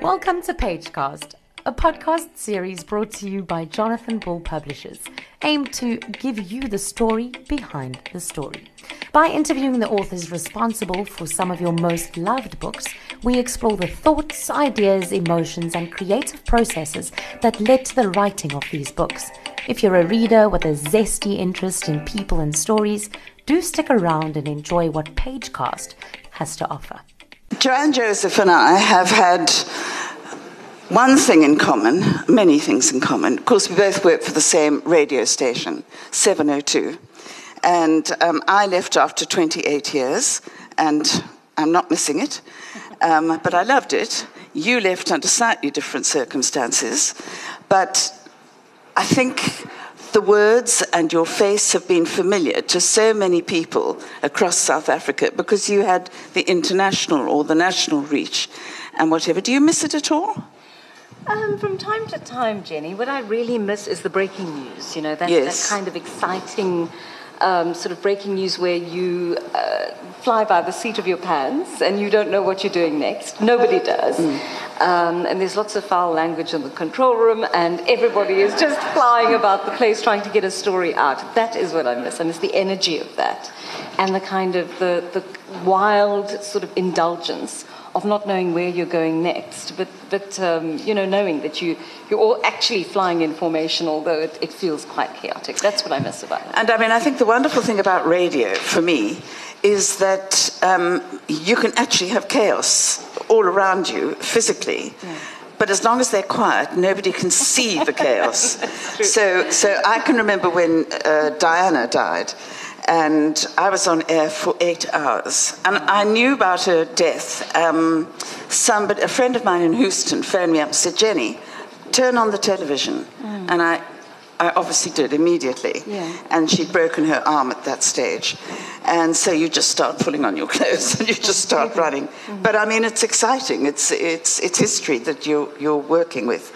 Welcome to Pagecast, a podcast series brought to you by Jonathan Ball Publishers, aimed to give you the story behind the story. By interviewing the authors responsible for some of your most loved books, we explore the thoughts, ideas, emotions, and creative processes that led to the writing of these books. If you're a reader with a zesty interest in people and stories, do stick around and enjoy what Pagecast has to offer. Joanne Joseph and I have had one thing in common, many things in common. Of course, we both work for the same radio station, 702. And um, I left after 28 years, and I'm not missing it, um, but I loved it. You left under slightly different circumstances, but I think the words and your face have been familiar to so many people across South Africa because you had the international or the national reach and whatever. Do you miss it at all? Um, from time to time, Jenny, what I really miss is the breaking news. You know, that, yes. that kind of exciting um, sort of breaking news where you uh, fly by the seat of your pants and you don't know what you're doing next. Nobody does. Mm. Um, and there's lots of foul language in the control room, and everybody is just flying about the place trying to get a story out. That is what I miss. I miss the energy of that and the kind of the, the wild sort of indulgence of not knowing where you're going next, but, but um, you know, knowing that you, you're all actually flying in formation, although it, it feels quite chaotic. That's what I miss about it. And I mean, I think the wonderful thing about radio, for me, is that um, you can actually have chaos all around you physically. Yeah. But as long as they're quiet, nobody can see the chaos. so, so I can remember when uh, Diana died and I was on air for eight hours. And I knew about her death. Um, somebody, a friend of mine in Houston phoned me up and said, Jenny, turn on the television. Mm. And I, I obviously did immediately. Yeah. And she'd broken her arm at that stage. And so you just start pulling on your clothes and you just start running. Mm-hmm. But I mean, it's exciting. It's, it's, it's history that you're, you're working with.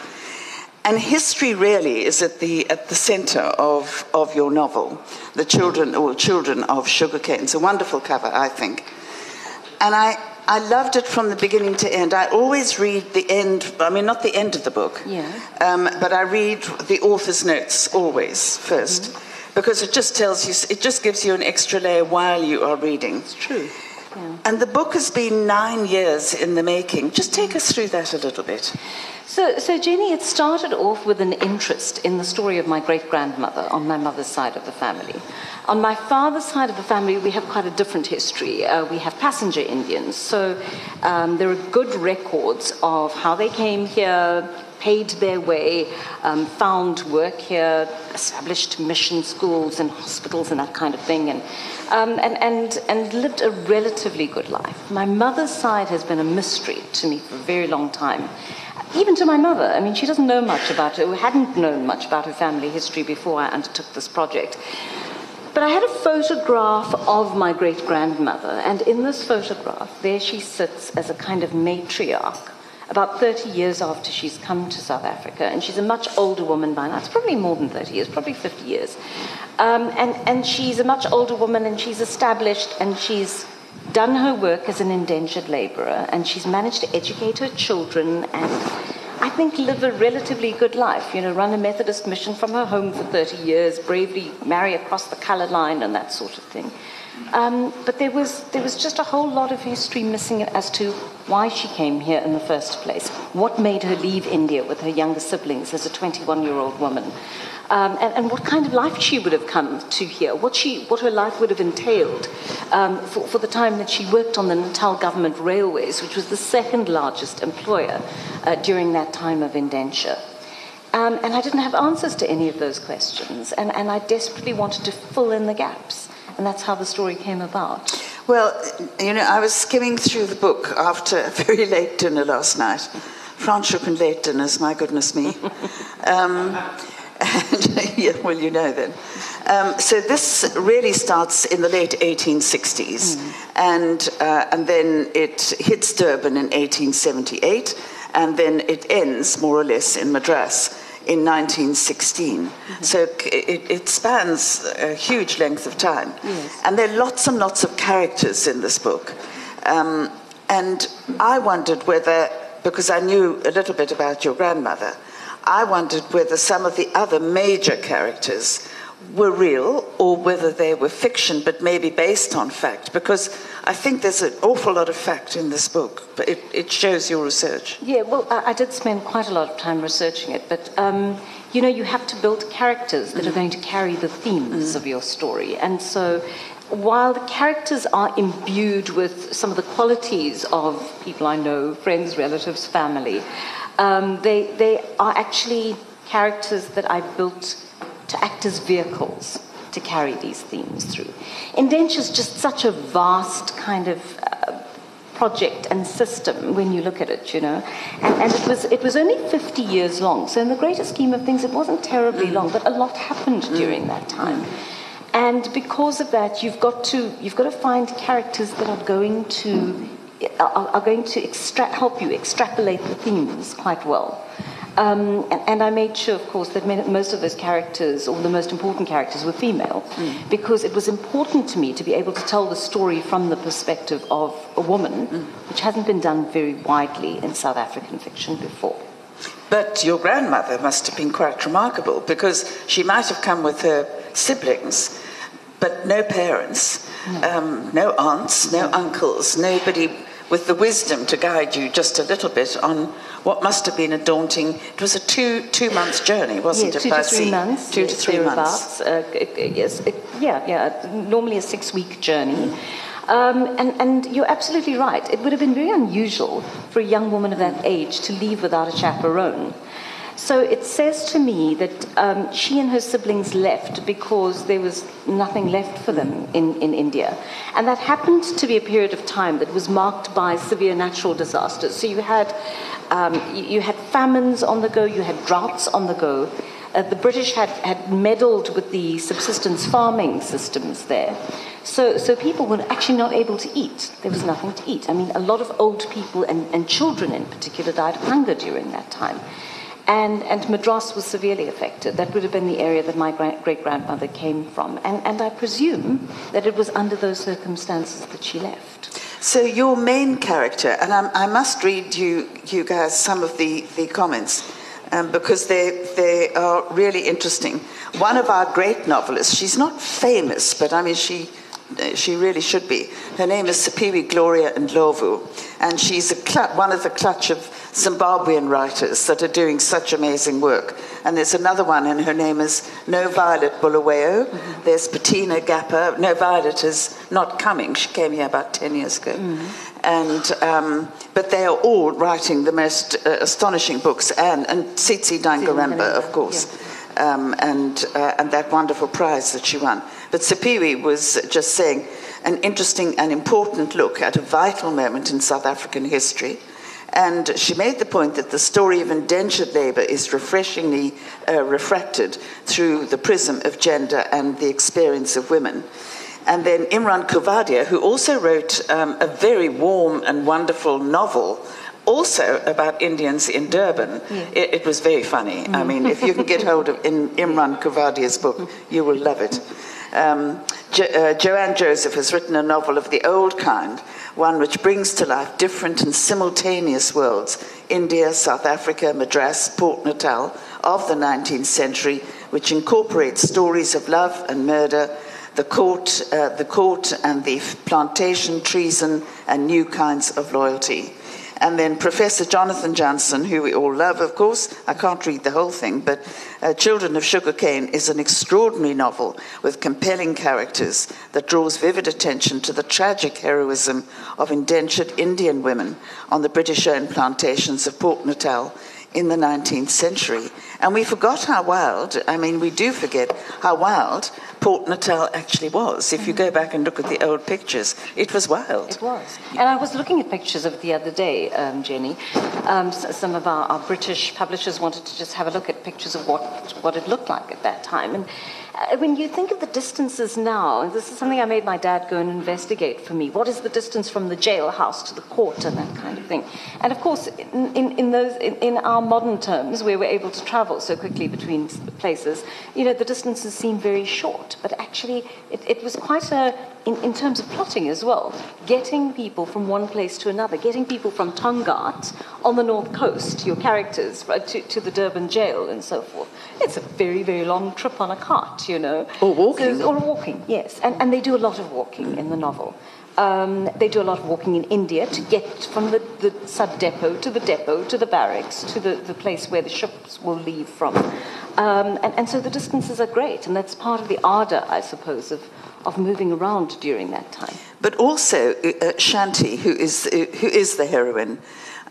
And history really is at the, at the center of, of your novel, The Children or Children of Sugarcane. It's a wonderful cover, I think. And I, I loved it from the beginning to end. I always read the end, I mean, not the end of the book, yeah. um, but I read the author's notes always 1st mm-hmm. because it just tells you, it just gives you an extra layer while you are reading. It's true. Yeah. And the book has been nine years in the making. Just take us through that a little bit. So, so Jenny, it started off with an interest in the story of my great grandmother on my mother's side of the family. On my father's side of the family, we have quite a different history. Uh, we have passenger Indians, so um, there are good records of how they came here, paid their way, um, found work here, established mission schools and hospitals and that kind of thing, and, um, and, and, and lived a relatively good life. My mother's side has been a mystery to me for a very long time even to my mother. I mean, she doesn't know much about it, or hadn't known much about her family history before I undertook this project. But I had a photograph of my great grandmother, and in this photograph, there she sits as a kind of matriarch, about 30 years after she's come to South Africa, and she's a much older woman by now. It's probably more than 30 years, probably 50 years. Um, and, and she's a much older woman, and she's established, and she's done her work as an indentured laborer and she's managed to educate her children and I think live a relatively good life. You know, run a Methodist mission from her home for 30 years, bravely marry across the color line and that sort of thing. Um, but there was, there was just a whole lot of history missing as to why she came here in the first place. What made her leave India with her younger siblings as a 21 year old woman? um, and, and, what kind of life she would have come to here, what, she, what her life would have entailed um, for, for, the time that she worked on the Natal Government Railways, which was the second largest employer uh, during that time of indenture. Um, and I didn't have answers to any of those questions, and, and I desperately wanted to fill in the gaps. And that's how the story came about. Well, you know, I was skimming through the book after a very late dinner last night. Franschhoek and late dinners, my goodness me. Um, yeah, well, you know then. Um, so this really starts in the late 1860s, mm. and uh, and then it hits Durban in 1878, and then it ends more or less in Madras in 1916. Mm-hmm. So it, it, spans a huge length of time, yes. and there are lots and lots of characters in this book, um, and I wondered whether because I knew a little bit about your grandmother, I wondered whether some of the other major characters were real or whether they were fiction but maybe based on fact because I think there's an awful lot of fact in this book, but it, it shows your research. Yeah, well, I, I, did spend quite a lot of time researching it, but um, you know, you have to build characters that mm. are going to carry the themes mm. of your story. And so while the characters are imbued with some of the qualities of people I know, friends, relatives, family, um, they, they are actually characters that I built to act as vehicles to carry these themes through. Indenture is just such a vast kind of uh, project and system when you look at it, you know. And, and, it, was, it was only 50 years long, so in the greater scheme of things, it wasn't terribly mm. long, but a lot happened mm. during that mm. time. And because of that, you've got to, you've got to find characters that are going to, are, are going to extra- help you extrapolate the themes quite well. Um, and, and, I made sure, of course, that most of those characters, or the most important characters, were female, mm. because it was important to me to be able to tell the story from the perspective of a woman, mm. which hasn't been done very widely in South African fiction before. But your grandmother must have been quite remarkable, because she might have come with her siblings, but no parents, no, um, no aunts, no uncles, nobody with the wisdom to guide you just a little bit on what must have been a daunting. It was a two two months journey, wasn't it? Two to three months. Two to three months. Uh, yes, it, yeah, yeah. Normally a six week journey. Um, and, and, you're absolutely right. It would have been very unusual for a young woman of that age to leave without a chaperone. So it says to me that um, she and her siblings left because there was nothing left for them in, in India. And that happened to be a period of time that was marked by severe natural disasters. So you had, um, you had famines on the go, you had droughts on the go. Uh, the British had, had meddled with the subsistence farming systems there. So, so people were actually not able to eat. There was nothing to eat. I mean, a lot of old people and, and children in particular died of hunger during that time. And, and Madras was severely affected. That would have been the area that my great grandmother came from. And, and I presume that it was under those circumstances that she left. So, your main character, and I'm, i must read you, you guys some of the, the comments um, because they, they are really interesting. One of our great novelists, she's not famous, but I mean, she she really should be. Her name is Siphiwe Gloria Ndlovu, and she's one of the clutch of Zimbabwean writers that are doing such amazing work. And there's another one, and her name is No Violet Bulawayo. Mm-hmm. There's Petina Gappah. No Violet is not coming. She came here about 10 years ago. Mm-hmm. And, um, but they are all writing the most uh, astonishing books, and, and Tsitsi Dangarembga, of course. Yeah. Um, and, uh, and that wonderful prize that she won. But Siphiwe was just saying an interesting and important look at a vital moment in South African history. And she made the point that the story of indentured labour is refreshingly uh, refracted through the prism of gender and the experience of women. And then Imran Coovadia, who also wrote um, a very warm and wonderful novel also about Indians in Durban. Yeah. It, it, was very funny. Mm. I mean, if you can get hold of in Imran Coovadia's book, you will love it. Um, jo- uh, Joanne Joseph has written a novel of the old kind, one which brings to life different and simultaneous worlds India, South Africa, Madras, Port Natal of the 19th century, which incorporates stories of love and murder. The court, uh, the court and the plantation, treason, and new kinds of loyalty. And then Professor Jonathan Jansen, who we all love, of course. I can't read the whole thing, but uh, Children of Sugarcane is an extraordinary novel with compelling characters that draws vivid attention to the tragic heroism of indentured Indian women on the British owned plantations of Port Natal in the 19th century. And we forgot how wild, I mean, we do forget how wild Port Natal actually was. If you go back and look at the old pictures, it was wild. It was. And I was looking at pictures of the other day, um, Jenny. Um, some of our, our, British publishers wanted to just have a look at pictures of what, what it looked like at that time. And Uh, when you think of the distances now, this is something I made my dad go and investigate for me. What is the distance from the jailhouse to the court and that kind of thing? And of course, in, in, in those, in, in, our modern terms, where we're able to travel so quickly between places, you know, the distances seem very short. But actually, it, it was quite a in, in terms of plotting as well, getting people from one place to another, getting people from Tongaat on the north coast, your characters, right, to, to the Durban jail and so forth. It's a very, very long trip on a cart, you know. Or walking. So- or walking, yes. And, and they do a lot of walking in the novel. Um, they do a lot of walking in India to get from the, the sub depot to the depot to the barracks to the, the place where the ships will leave from. Um, and, and so the distances are great, and that's part of the ardour, I suppose, of, of moving around during that time. But also uh, uh, Shanti, who is uh, who is the heroine.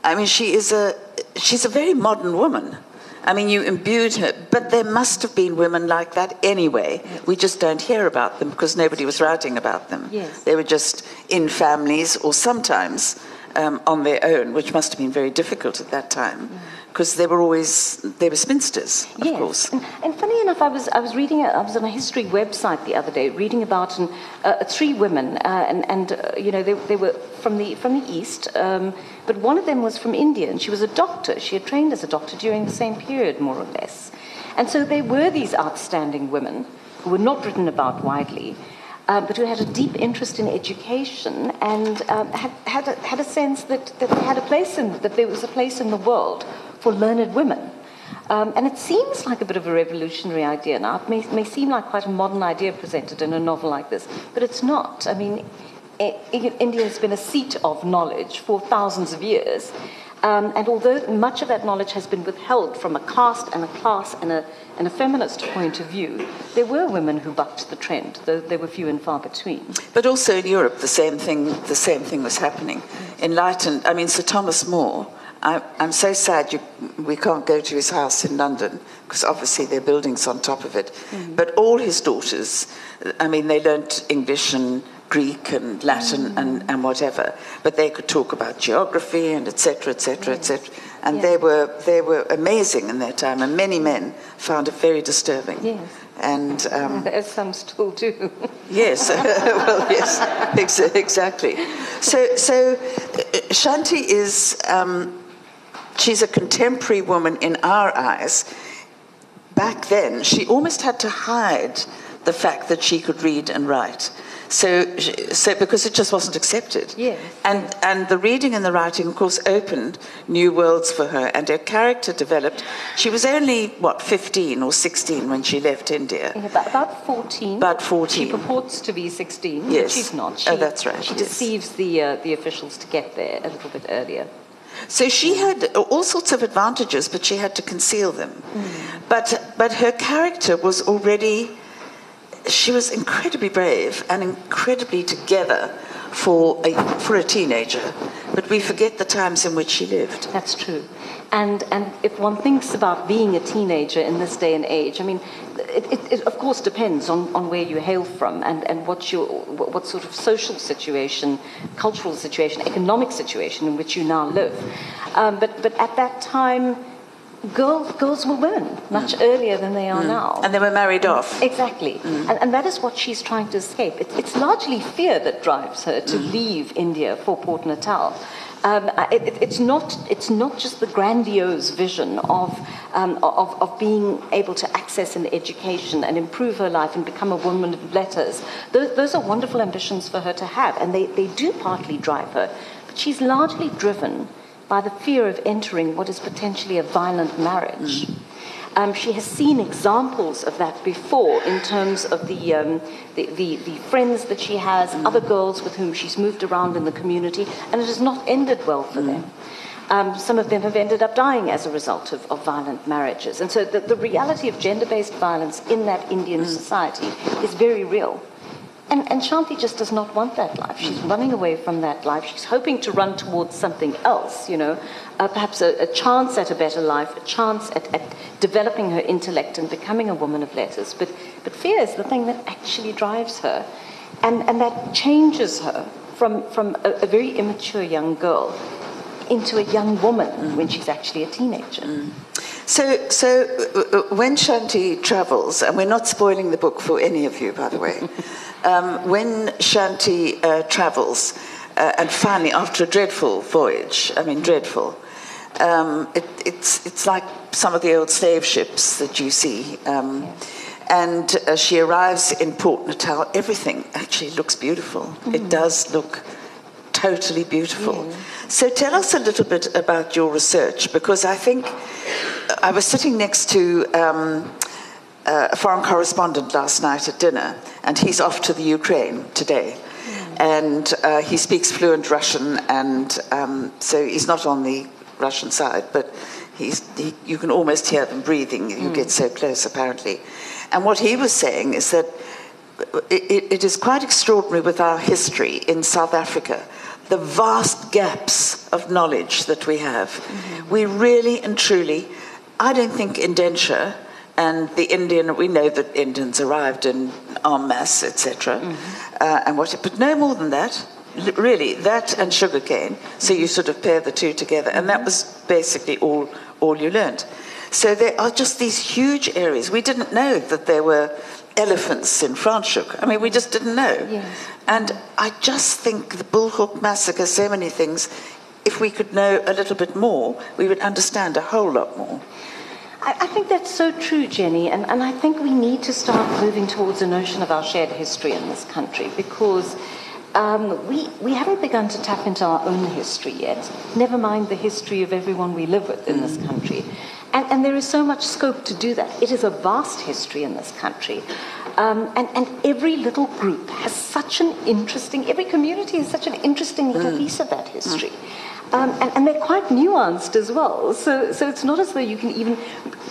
I mean, she is a she's a very modern woman. I mean, you imbued her, but there must have been women like that anyway. We just don't hear about them because nobody was writing about them. Yes. They were just in families or sometimes um, on their own, which must have been very difficult at that time because they were always they were spinsters, of yes. course. And, and funny enough, I was, I was reading, I was on a history website the other day, reading about an, uh, three women, uh, and, and uh, you know, they, they were from the, from the East, um, but one of them was from India, and she was a doctor. She had trained as a doctor during the same period, more or less. And so they were these outstanding women who were not written about widely. Uh, but who had a deep interest in education and um, had, had, a, had a sense that, that they had a place in, that there was a place in the world for learned women. Um, and it seems like a bit of a revolutionary idea now. It may, may seem like quite a modern idea presented in a novel like this, but it's not. I mean, India has been a seat of knowledge for thousands of years. Um, and although much of that knowledge has been withheld from a caste and a class and a, and a feminist point of view, there were women who bucked the trend, though they were few and far between. But also in Europe, the same thing, the same thing was happening. Enlightened, I mean, Sir Thomas More, I, I'm so sad you, we can't go to his house in London because obviously there are buildings on top of it. But all his daughters, I mean, they learnt English and Greek and Latin and, and whatever, but they could talk about geography and etc. etc. etc. And Yes. they were they were amazing in their time, and many men found it very disturbing. Yes. And um, As some still do. Yes, well, yes, ex- exactly. So, so uh, Shanti is, um, she's a contemporary woman in our eyes. Back then, she almost had to hide the fact that she could read and write. So, so because it just wasn't accepted. Yes. And, and the reading and the writing, of course, opened new worlds for her, and her character developed. She was only, what, 15 or 16 when she left India. Yeah, about, about 14. About 14. She purports to be 16, but Yes. she's not. She, Oh, that's right, She yes. deceives the, uh, the officials to get there a little bit earlier. So she mm. had all sorts of advantages, but she had to conceal them. Mm. But, but her character was already, she was incredibly brave and incredibly together for a, for a teenager. But we forget the times in which she lived. That's true. And, and if one thinks about being a teenager in this day and age, I mean, it, it, it of course depends on, on where you hail from and, and what, your, what, sort of social situation, cultural situation, economic situation in which you now live. Um, but, but at that time, girls, girls were women much earlier than they are now. And they were married off. Exactly. And, and that is what she's trying to escape. It, it's largely fear that drives her to leave India for Port Natal. Um, it, it- it's, not, it's not just the grandiose vision of, um, of, of being able to access an education and improve her life and become a woman of letters. Those, those are wonderful ambitions for her to have, and they, they do partly drive her. But she's largely driven by the fear of entering what is potentially a violent marriage. Um, she has seen examples of that before in terms of the, um, the, the, the friends that she has, other girls with whom she's moved around in the community, and it has not ended well for them. Um, some of them have ended up dying as a result of, of violent marriages. And so the, the reality of gender based violence in that Indian society is very real. And, and Shanti just does not want that life. She's running away from that life. She's hoping to run towards something else, you know, uh, perhaps a, a chance at a better life, a chance at, at developing her intellect and becoming a woman of letters. But, but fear is the thing that actually drives her. And, and that changes her from, from a, a very immature young girl into a young woman when she's actually a teenager. So, so uh, uh, when Shanti travels, and we're not spoiling the book for any of you, by the way, um, when Shanti uh, travels, uh, and finally, after a dreadful voyage, I mean, dreadful, um, it, it's, it's like some of the old slave ships that you see. Um, And uh, she arrives in Port Natal. Everything actually looks beautiful. Mm. It does look totally beautiful. So tell us a little bit about your research, because I think I was sitting next to um, a foreign correspondent last night at dinner, and he's off to the Ukraine today. Mm. And uh, he speaks fluent Russian, and um, so he's not on the Russian side, but he, you can almost hear them breathing. You mm. get so close, apparently. And what he was saying is that it, it is quite extraordinary with our history in South Africa, the vast gaps of knowledge that we have. Mm-hmm. We really and truly, I don't think indenture and the Indian, we know that Indians arrived in en masse, etc. Mm-hmm. Uh, and what, but no more than that really that and sugarcane. So you sort of pair the two together, and that was basically all all you learned. So there are just these huge areas. We didn't know that there were elephants in Franschhoek. I mean, we just didn't know. Yes. And I just think the Bulhoek massacre, so many things. If we could know a little bit more, we would understand a whole lot more. I, I think that's so true, Jenny, and, and I think we need to start moving towards a notion of our shared history in this country because um, we, we haven't begun to tap into our own history yet, never mind the history of everyone we live with in this country. And, and there is so much scope to do that. It is a vast history in this country. Um, and, and every little group has such an interesting, every community has such an interesting little mm. piece of that history. Mm. Um, and, and, they're quite nuanced as well. So, so it's not as though you can even,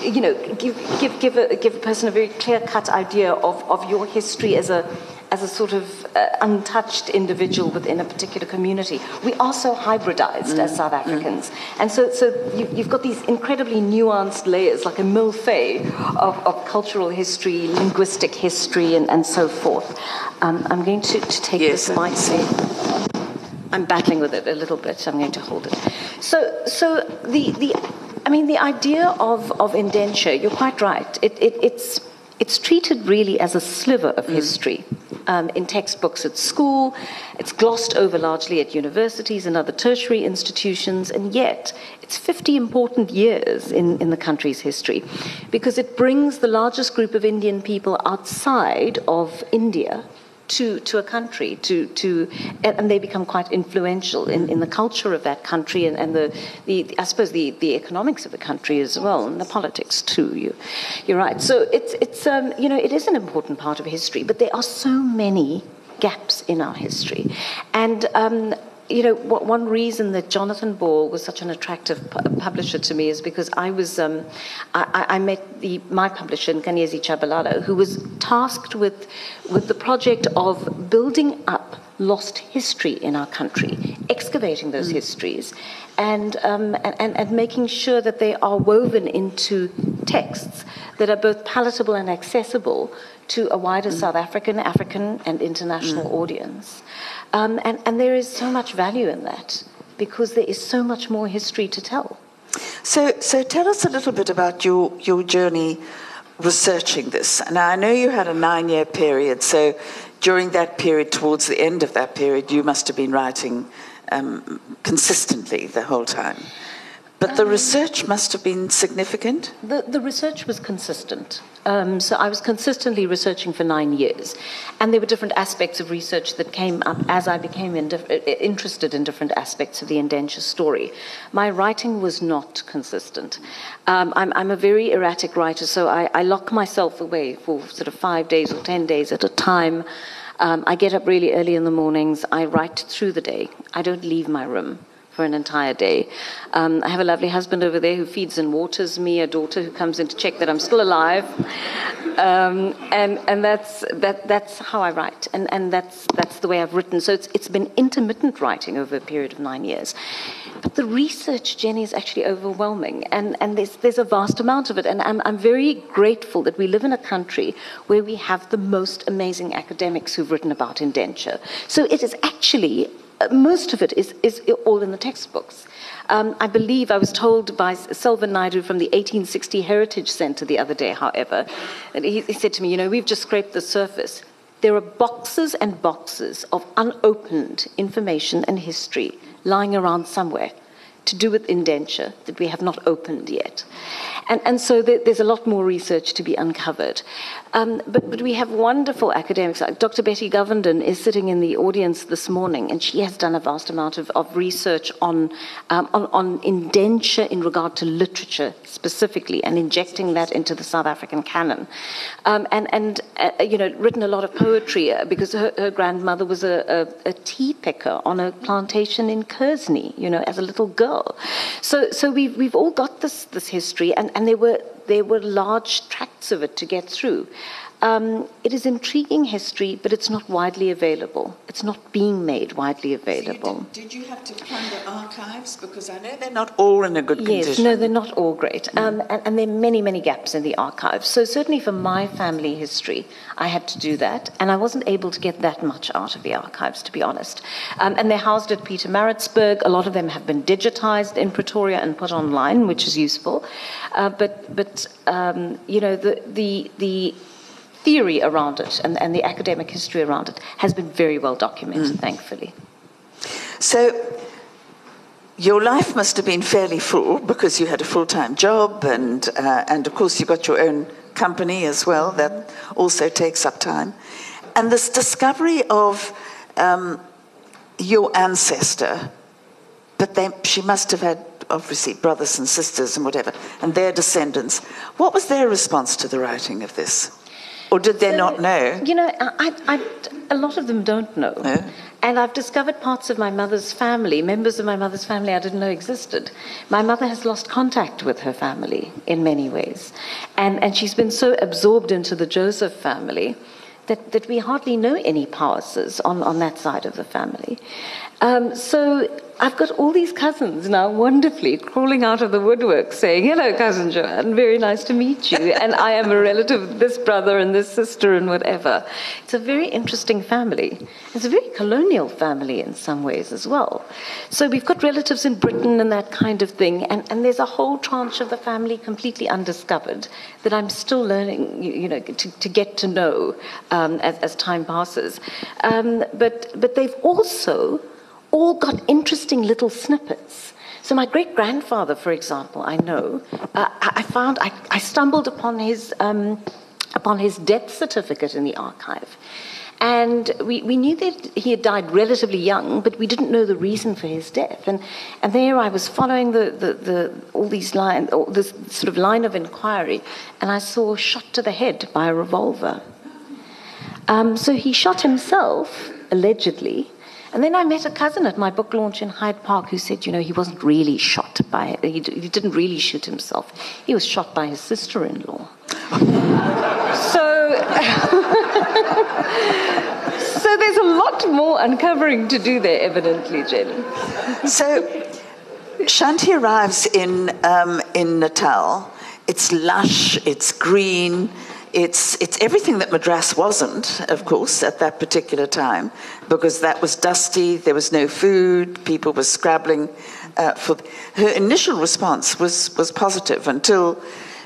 you know, give, give, give, a, give a person a very clear cut idea of, of your history as a, as a sort of uh, untouched individual within a particular community. We are so hybridized mm. as South mm. Africans. Mm. And so, so you, have got these incredibly nuanced layers, like a mille-feuille of, of cultural history, linguistic history, and, and so forth. Um, I'm going to, to take yes, this mic. I'm battling with it a little bit. So I'm going to hold it. So, so the, the I mean, the idea of, of indenture, you're quite right. It, it, it's, it's treated really as a sliver of mm. history um, in textbooks at school. It's glossed over largely at universities and other tertiary institutions, and yet it's 50 important years in, in the country's history because it brings the largest group of Indian people outside of India to, to a country, to, to, and they become quite influential in, in the culture of that country and, and the, the, I suppose, the, the economics of the country as well, and the politics too. You, you're right. So it's, it's um, you know, it is an important part of history, but there are so many gaps in our history. And um, you know, one reason that Jonathan Ball was such an attractive publisher to me is because I was, um, I, I, met the, my publisher, Nkanyezi Tshabalala, who was tasked with, with the project of building up lost history in our country, excavating those mm. histories, and, um, and, and making sure that they are woven into texts that are both palatable and accessible to a wider mm. South African, African, and international mm. audience. Um, and, and there is so much value in that because there is so much more history to tell. So, so tell us a little bit about your, your journey researching this. Now, I know you had a nine year period, so during that period, towards the end of that period, you must have been writing um, consistently the whole time. But the research must have been significant? The, the research was consistent. Um, so I was consistently researching for nine years. And there were different aspects of research that came up as I became in interested in different aspects of the indenture story. My writing was not consistent. Um, I'm, I'm, a very erratic writer, so I, I, lock myself away for sort of five days or ten days at a time. Um, I get up really early in the mornings. I write through the day. I don't leave my room for an entire day. Um, I have a lovely husband over there who feeds and waters me, a daughter who comes in to check that I'm still alive. Um, and and that's, that, that's how I write, and, and that's, that's the way I've written. So it's, it's been intermittent writing over a period of nine years. But the research, Jenny, is actually overwhelming, and, and there's, there's a vast amount of it. And I'm, I'm very grateful that we live in a country where we have the most amazing academics who've written about indenture. So it is actually most of it is, is all in the textbooks. Um, I believe I was told by Selvan Naidoo from the 1860 Heritage Center the other day, however, he, he said to me, You know, we've just scraped the surface. There are boxes and boxes of unopened information and history lying around somewhere to do with indenture that we have not opened yet. And, and so there, there's a lot more research to be uncovered. Um, but, but we have wonderful academics. Like Dr. Betty Govinden is sitting in the audience this morning, and she has done a vast amount of, of research on, um, on, on indenture in regard to literature specifically and injecting that into the South African canon. Um, and, and uh, you know, written a lot of poetry uh, because her, her, grandmother was a, a, a, tea picker on a plantation in Kearsney, you know, as a little girl. So, so we've, we've all got this, this history, and, and there were there were large tracts of it to get through. Um, it is intriguing history, but it's not widely available. It's not being made widely available. So did, did, you have to plunder the archives? Because I know they're not all in a good yes, condition. no, they're not all great. Mm. Um, and, and, there are many, many gaps in the archives. So, certainly for my family history, I had to do that. And I wasn't able to get that much out of the archives, to be honest. Um, and they're housed at Pietermaritzburg. A lot of them have been digitized in Pretoria and put online, which is useful. Uh, but, but um, you know, the, the, the theory around it and, and the academic history around it has been very well documented, mm. thankfully. So, your life must have been fairly full because you had a full time job, and, uh, and of course, you got your own company as well. That also takes up time. And this discovery of um, your ancestor, but they, she must have had obviously brothers and sisters and whatever, and their descendants. What was their response to the writing of this? Or did they so, not know? You know, I, I, a lot of them don't know. No? And I've discovered parts of my mother's family, members of my mother's family I didn't know existed. My mother has lost contact with her family in many ways. And, and she's been so absorbed into the Joseph family that, that we hardly know any Powerses on, on that side of the family. Um, so I've got all these cousins now wonderfully crawling out of the woodwork saying, Hello, cousin Joanne, very nice to meet you. and I am a relative of this brother and this sister and whatever. It's a very interesting family. It's a very colonial family in some ways as well. So we've got relatives in Britain and that kind of thing. And, and there's a whole tranche of the family completely undiscovered that I'm still learning, you, you know, to, to, get to know um, as, as, time passes. Um, but, but they've also all got interesting little snippets. So, my great grandfather, for example, I know, uh, I found, I, I, stumbled upon his, um, upon his death certificate in the archive. And we, we knew that he had died relatively young, but we didn't know the reason for his death. And, and there I was following the, the, the, all these lines, this sort of line of inquiry, and I saw shot to the head by a revolver. Um, so he shot himself, allegedly, and then I met a cousin at my book launch in Hyde Park who said, you know, he wasn't really shot by, he, he didn't really shoot himself. He was shot by his sister in law. so, so there's a lot more uncovering to do there, evidently, Jenny. so, Shanti arrives in, um, in Natal. It's lush, it's green, it's, it's everything that Madras wasn't, of course, at that particular time, because that was dusty, there was no food, people were scrabbling. Uh, for her initial response was, was positive until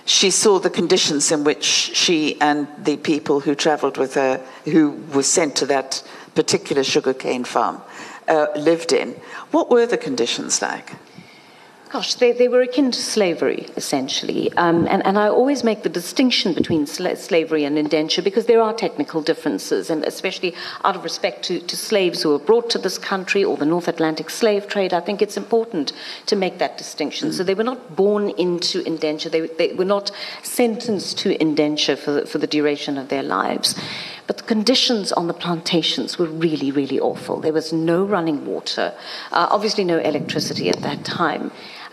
she saw the conditions in which she and the people who traveled with her, who were sent to that particular sugarcane farm, uh, lived in. What were the conditions like? Gosh, they, they were akin to slavery, essentially. Um, and, and I always make the distinction between sla- slavery and indenture because there are technical differences, and especially out of respect to, to slaves who were brought to this country or the North Atlantic slave trade, I think it's important to make that distinction. So they were not born into indenture, they, they were not sentenced to indenture for the, for the duration of their lives. But the conditions on the plantations were really, really awful. There was no running water, uh, obviously, no electricity at that time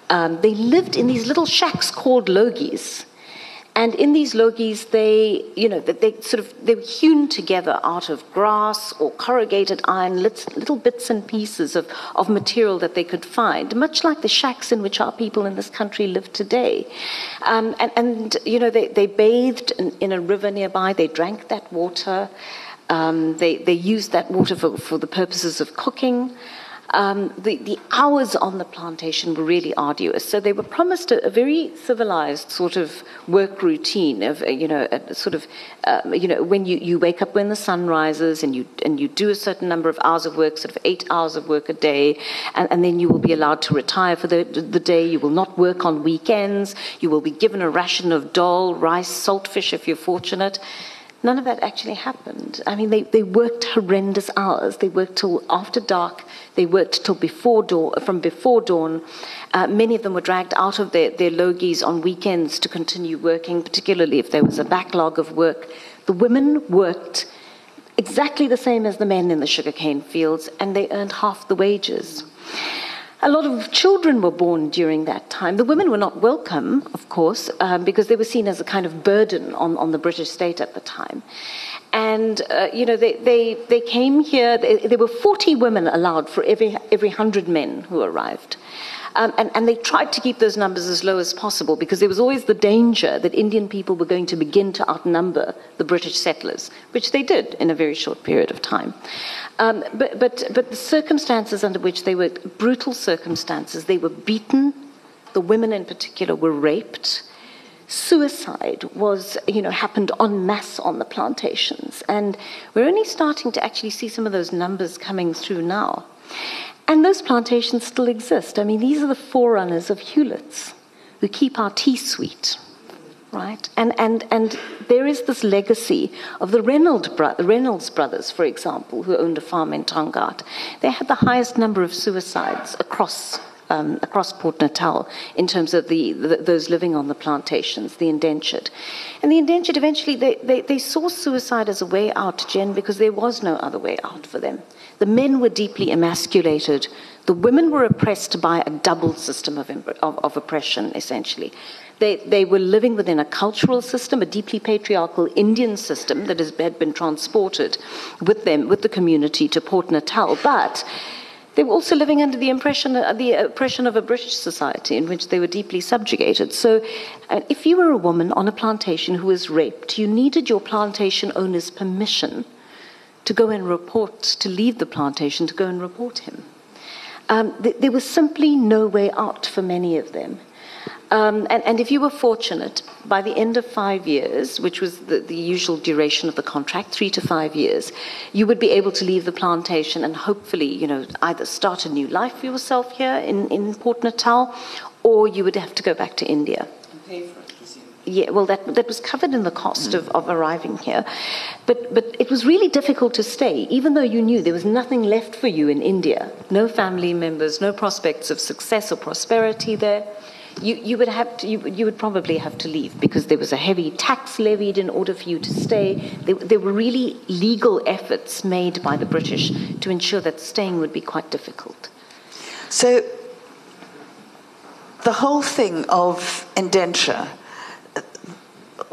um, they lived in these little shacks called logis. And in these logis, they, you know, they sort of they were hewn together out of grass or corrugated iron, little bits and pieces of, of material that they could find, much like the shacks in which our people in this country live today. Um, and, and, you know, they, they bathed in, in, a river nearby. They drank that water. Um, they, they used that water for, for the purposes of cooking. Um, the, the hours on the plantation were really arduous. So they were promised a, a very civilized sort of work routine of, uh, you know, a sort of, um, you know, when you, you wake up when the sun rises and you, and you do a certain number of hours of work, sort of eight hours of work a day, and, and then you will be allowed to retire for the, the day. You will not work on weekends. You will be given a ration of dal, rice, saltfish if you're fortunate. None of that actually happened. I mean, they, they worked horrendous hours. They worked till after dark. They worked till before dawn, from before dawn. Uh, many of them were dragged out of their, their logies on weekends to continue working, particularly if there was a backlog of work. The women worked exactly the same as the men in the sugarcane fields, and they earned half the wages. A lot of children were born during that time. The women were not welcome, of course, um, because they were seen as a kind of burden on, on the British state at the time. And, uh, you know, they, they, they came here, they, there were 40 women allowed for every, every 100 men who arrived. Um, and, and, they tried to keep those numbers as low as possible because there was always the danger that Indian people were going to begin to outnumber the British settlers, which they did in a very short period of time. Um, but, but, but the circumstances under which they were brutal circumstances, they were beaten, the women in particular were raped. Suicide was, you know, happened en masse on the plantations. And we're only starting to actually see some of those numbers coming through now. And those plantations still exist. I mean, these are the forerunners of Hulett's, who keep our tea sweet, right? And, and, and there is this legacy of the Reynolds, bro- Reynolds brothers, for example, who owned a farm in Tongaat. They had the highest number of suicides across um, across Port Natal in terms of the, the, those living on the plantations, the indentured. And the indentured eventually they, they, they saw suicide as a way out, Jen, because there was no other way out for them. The men were deeply emasculated. The women were oppressed by a double system of, of, of oppression, essentially. They, they, were living within a cultural system, a deeply patriarchal Indian system that has, had been transported with them, with the community to Port Natal. But they were also living under the impression, uh, the oppression of a British society in which they were deeply subjugated. So, if you were a woman on a plantation who was raped, you needed your plantation owner's permission to go and report, to leave the plantation, to go and report him. Um, th- there was simply no way out for many of them. Um, and, and, if you were fortunate, by the end of five years, which was the, the, usual duration of the contract, three to five years, you would be able to leave the plantation and hopefully, you know, either start a new life for yourself here in, in Port Natal, or you would have to go back to India. And pay for it. Yeah, well, that, that was covered in the cost mm. of, of arriving here. But, but it was really difficult to stay, even though you knew there was nothing left for you in India. No family members, no prospects of success or prosperity there. You, you, would have to, you, you would probably have to leave because there was a heavy tax levied in order for you to stay. There, there were really legal efforts made by the British to ensure that staying would be quite difficult. So, the whole thing of indenture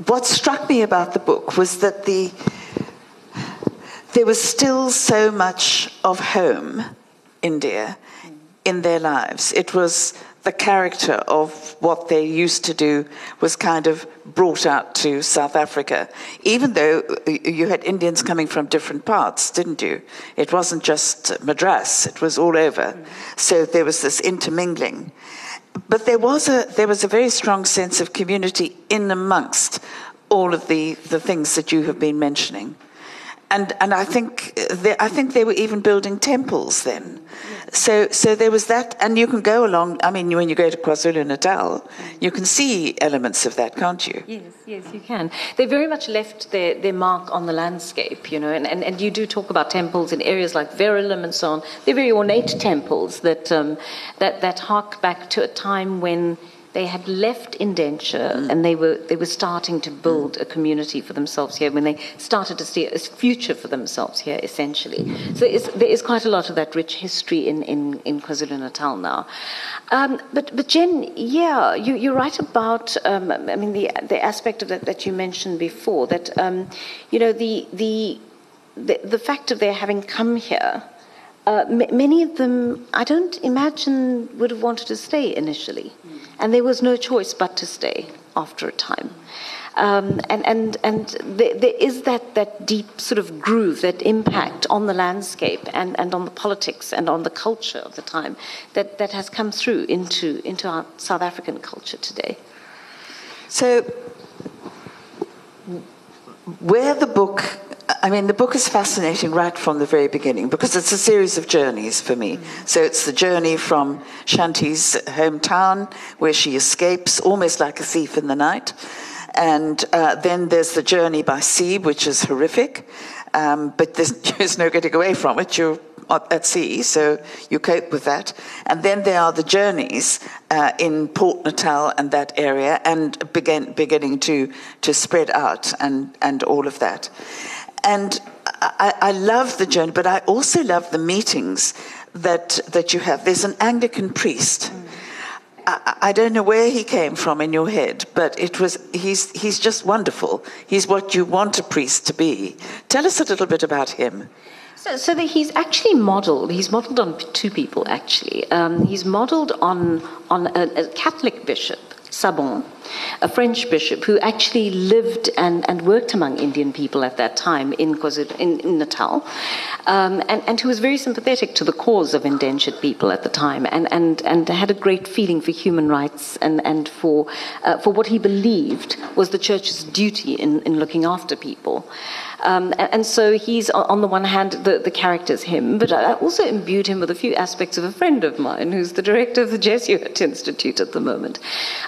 what struck me about the book was that the there was still so much of home, India, in their lives. It was the character of what they used to do was kind of brought out to South Africa, even though uh, you had Indians coming from different parts, didn't you? It wasn't just Madras, it was all over. So there was this intermingling. But there was a there was a very strong sense of community in amongst all of the, the things that you have been mentioning. And, and I, think they, I think they were even building temples then. So, so there was that, and you can go along. I mean, when you go to KwaZulu Natal, you can see elements of that, can't you? Yes, yes, you can. They very much left their, their mark on the landscape, you know, and, and, and you do talk about temples in areas like Verulam and so on. They're very ornate temples that, um, that, that hark back to a time when they had left indenture mm. and they were they were starting to build a community for themselves here when they started to see a future for themselves here essentially so there is quite a lot of that rich history in in, in KwaZulu Natal now um, but but Jen yeah you, you're right about um, I mean the the aspect of that that you mentioned before that um, you know the the the, the fact of their having come here uh, m- many of them, I don't imagine, would have wanted to stay initially. Mm. And there was no choice but to stay after a time. Um, and and, and there, there is that, that deep sort of groove, that impact on the landscape and, and on the politics and on the culture of the time that, that has come through into, into our South African culture today. So, where the book I mean, the book is fascinating right from the very beginning because it's a series of journeys for me. Mm. So it's the journey from Shanti's hometown, where she escapes almost like a thief in the night. And uh, then there's the journey by sea, which is horrific, um, but there's, there's no getting away from it. You're at sea, so you cope with that. And then there are the journeys uh, in Port Natal and that area, and begin, beginning to, to spread out and, and all of that. And I, I love the journey, but I also love the meetings that, that you have. There's an Anglican priest. Mm. I, I don't know where he came from in your head, but it was he's he's just wonderful. He's what you want a priest to be. Tell us a little bit about him. So, so he's actually modelled. He's modelled on two people. Actually, um, he's modelled on on a, a Catholic bishop Sabon, a French bishop who actually lived and, and worked among Indian people at that time in, in, in Natal, um, and, and who was very sympathetic to the cause of indentured people at the time, and, and, and had a great feeling for human rights and, and for, uh, for what he believed was the church's duty in, in looking after people. Um, and, so he's, on the one hand, the, the character's him, but I also imbued him with a few aspects of a friend of mine who's the director of the Jesuit Institute at the moment,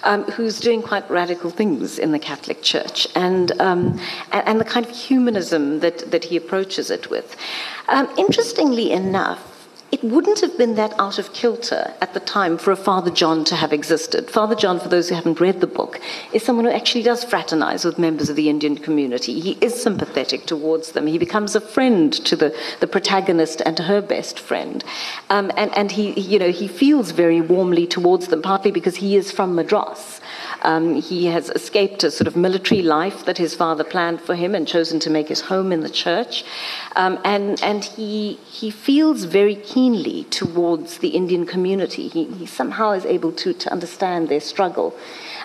um, who's doing quite radical things in the Catholic Church, and, um, and, the kind of humanism that, that he approaches it with. Um, interestingly enough, it wouldn't have been that out of kilter at the time for a Father John to have existed. Father John, for those who haven't read the book, is someone who actually does fraternize with members of the Indian community. He is sympathetic towards them. He becomes a friend to the, the protagonist and to her best friend. Um, and and he, you know, he feels very warmly towards them, partly because he is from Madras. Um, he has escaped a sort of military life that his father planned for him and chosen to make his home in the church. Um, and and he, he feels very keenly towards the Indian community. He, he somehow is able to, to understand their struggle.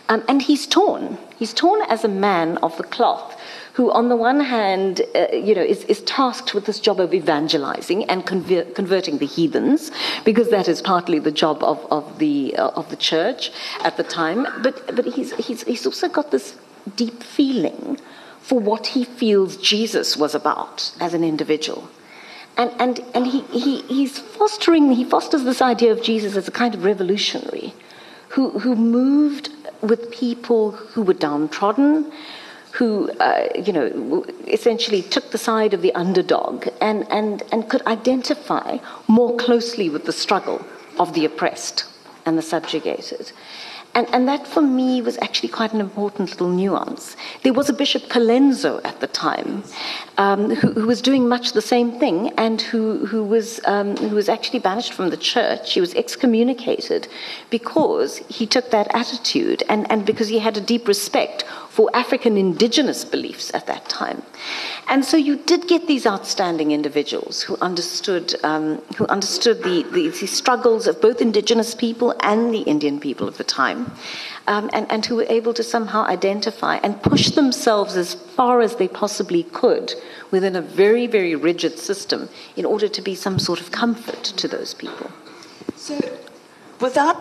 Um, and he's torn. He's torn as a man of the cloth who, on the one hand, uh, you know, is, is, tasked with this job of evangelizing and conver- converting the heathens, because that is partly the job of, of the uh, of the church at the time. But but he's he's he's also got this deep feeling for what he feels Jesus was about as an individual. And, and, and he, he, he's fostering, he fosters this idea of Jesus as a kind of revolutionary who, who moved with people who were downtrodden, who, uh, you know, essentially took the side of the underdog and, and, and could identify more closely with the struggle of the oppressed and the subjugated. And, and that for me was actually quite an important little nuance. There was a Bishop Colenso at the time um, who, who, was doing much the same thing and who, who, was, um, who was actually banished from the church. He was excommunicated because he took that attitude and, and because he had a deep respect for African indigenous beliefs at that time. And so you did get these outstanding individuals who understood, um, who understood the, the, the, struggles of both indigenous people and the Indian people of the time, um, and, and who were able to somehow identify and push themselves as far as they possibly could within a very, very rigid system in order to be some sort of comfort to those people. So, without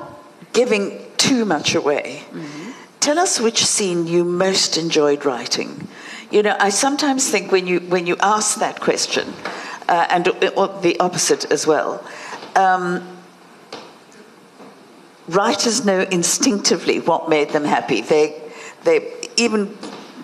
giving too much away, mm-hmm Tell us which scene you most enjoyed writing. You know, I sometimes think when you when you ask that question, uh, and uh, the opposite as well, um, writers know instinctively what made them happy. They they even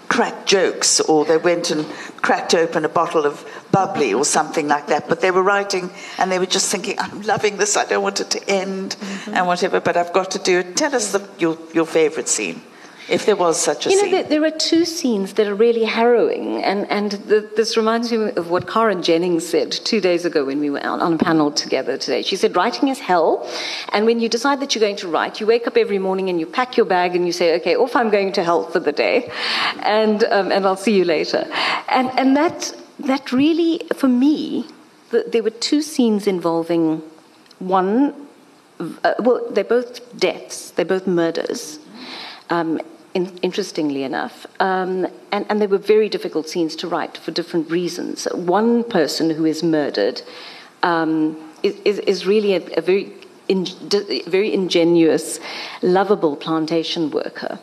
cracked jokes, or they went and cracked open a bottle of bubbly or something like that. But they were writing and they were just thinking, I'm loving this, I don't want it to end, mm-hmm. and whatever, but I've got to do it. Tell us the, your, your favorite scene if there was such a you scene. know, there, there, are two scenes that are really harrowing, and, and the, this reminds me of what Karen Jennings said two days ago when we were out on a panel together today. She said, Writing is hell, and when you decide that you're going to write, you wake up every morning and you pack your bag and you say, Okay, off I'm going to hell for the day, and, um, and I'll see you later. And, and that, that really, for me, the, there were two scenes involving one, uh, well, they're both deaths, they're both murders. Um, in, interestingly enough. Um, and, and they were very difficult scenes to write for different reasons. One person who is murdered um, is, is, really a, a very, in, very ingenuous, lovable plantation worker.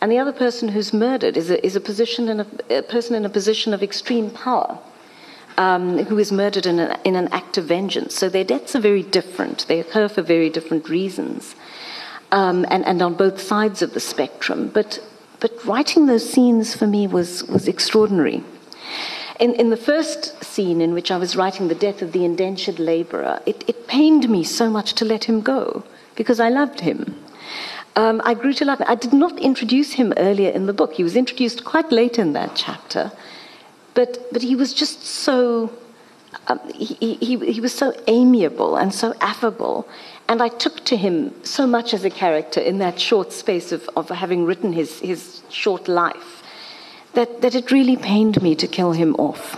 And the other person who's murdered is a, is a, position in a, a person in a position of extreme power. Um, who is murdered in, a, in, an act of vengeance. So their deaths are very different. They occur for very different reasons um, and, and on both sides of the spectrum. But, but writing those scenes for me was, was extraordinary. In, in the first scene in which I was writing the death of the indentured laborer, it, it pained me so much to let him go because I loved him. Um, I grew to love him. I did not introduce him earlier in the book. He was introduced quite late in that chapter. But, but he was just so, um, he, he, he was so amiable and so affable. And I took to him so much as a character in that short space of, of having written his, his short life that, that it really pained me to kill him off.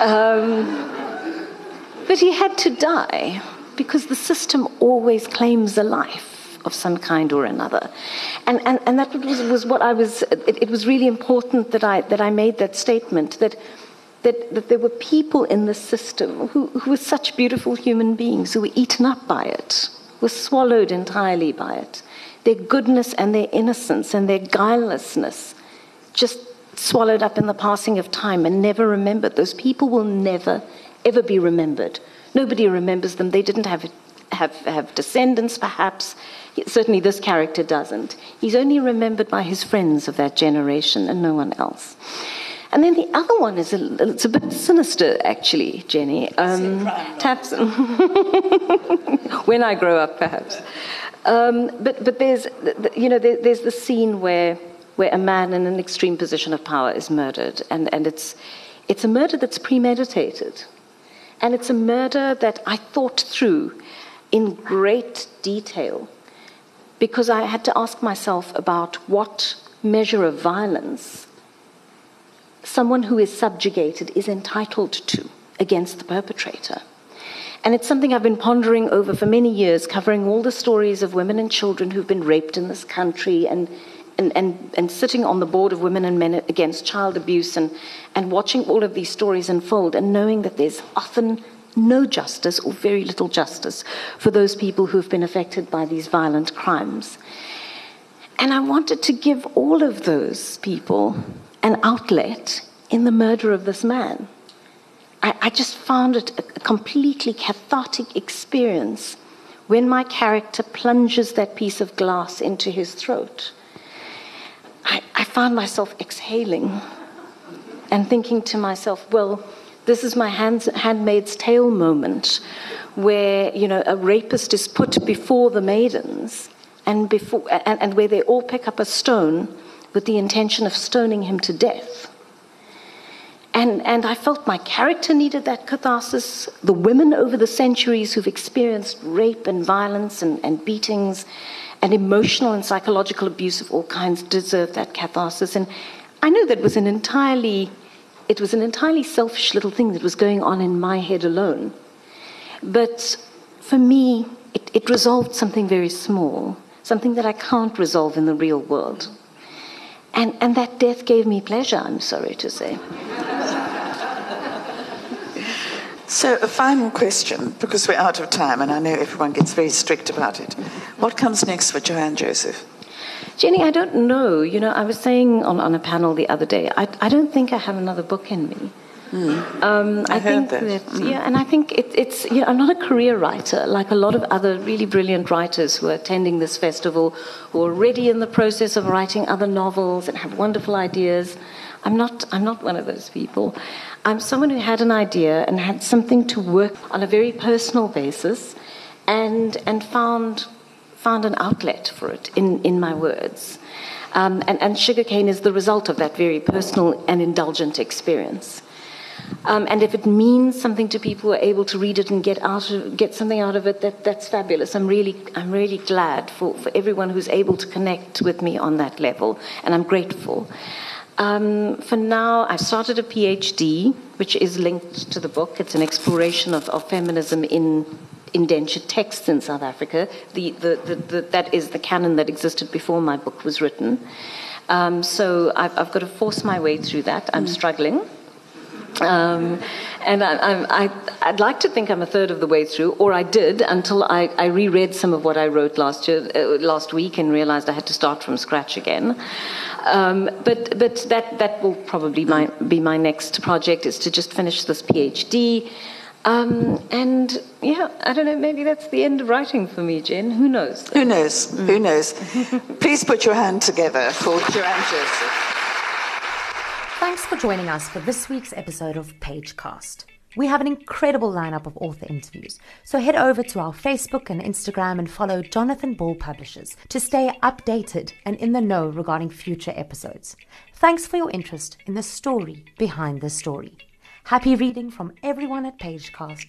Um, but he had to die because the system always claims a life of some kind or another. And, and, and that was, was what I was, it, it was really important that I, that I made that statement that that, that there were people in the system who, who were such beautiful human beings who were eaten up by it, were swallowed entirely by it. Their goodness and their innocence and their guilelessness just swallowed up in the passing of time and never remembered. Those people will never, ever be remembered. Nobody remembers them. They didn't have, have, have descendants, perhaps. Certainly, this character doesn't. He's only remembered by his friends of that generation and no one else. And then the other one is a, it's a bit sinister, actually, Jenny. Um, when I grow up, perhaps. Um, but but there's you know there, there's the scene where where a man in an extreme position of power is murdered, and and it's it's a murder that's premeditated, and it's a murder that I thought through in great detail, because I had to ask myself about what measure of violence someone who is subjugated is entitled to against the perpetrator. And it's something I've been pondering over for many years, covering all the stories of women and children who've been raped in this country and, and, and, and sitting on the board of Women and Men Against Child Abuse and, and watching all of these stories unfold and knowing that there's often no justice or very little justice for those people who've been affected by these violent crimes. And I wanted to give all of those people an outlet in the murder of this man. I, I just found it a, completely cathartic experience when my character plunges that piece of glass into his throat. I, I found myself exhaling and thinking to myself, well, this is my hands, handmaid's tale moment where you know a rapist is put before the maidens and before and, and where they all pick up a stone with the intention of stoning him to death. And, and I felt my character needed that catharsis. The women over the centuries who've experienced rape and violence and, and beatings and emotional and psychological abuse of all kinds deserve that catharsis. And I know that was an entirely, it was an entirely selfish little thing that was going on in my head alone. But for me, it, it resolved something very small, something that I can't resolve in the real world. And, and that death gave me pleasure, I'm sorry to say. So, a final question, because we're out of time, and I know everyone gets very strict about it. What comes next for Joanne Joseph? Jenny, I don't know. You know, I was saying on, on a panel the other day, I, I don't think I have another book in me. Mm. Um, I, I think that. that mm. yeah, and I think it, it's. You know, I'm not a career writer like a lot of other really brilliant writers who are attending this festival, who are already in the process of writing other novels and have wonderful ideas. I'm not. I'm not one of those people. I'm someone who had an idea and had something to work on a very personal basis, and and found found an outlet for it in in my words. Um, and, and sugarcane is the result of that very personal and indulgent experience. Um, and if it means something to people who are able to read it and get out of, get something out of it, that, that's fabulous. I'm really, I'm really glad for, for everyone who's able to connect with me on that level, and I'm grateful. Um, for now, I've started a PhD, which is linked to the book. It's an exploration of, of feminism in, indentured texts in South Africa. The, the, the, that is the canon that existed before my book was written. Um, so I've, I've, got to force my way through that. I'm mm. struggling. Um, and I, would like to think I'm a third of the way through, or I did until I, I reread some of what I wrote last year, uh, last week, and realized I had to start from scratch again. Um, but but that that will probably my, be my next project is to just finish this PhD. Um, and yeah, I don't know, maybe that's the end of writing for me, Jen. Who knows? Who knows? Mm. Who knows? Please put your hand together for Joanne Joseph. Thanks for joining us for this week's episode of Pagecast. We have an incredible lineup of author interviews, so head over to our Facebook and Instagram and follow Jonathan Ball Publishers to stay updated and in the know regarding future episodes. Thanks for your interest in the story behind the story. Happy reading from everyone at Pagecast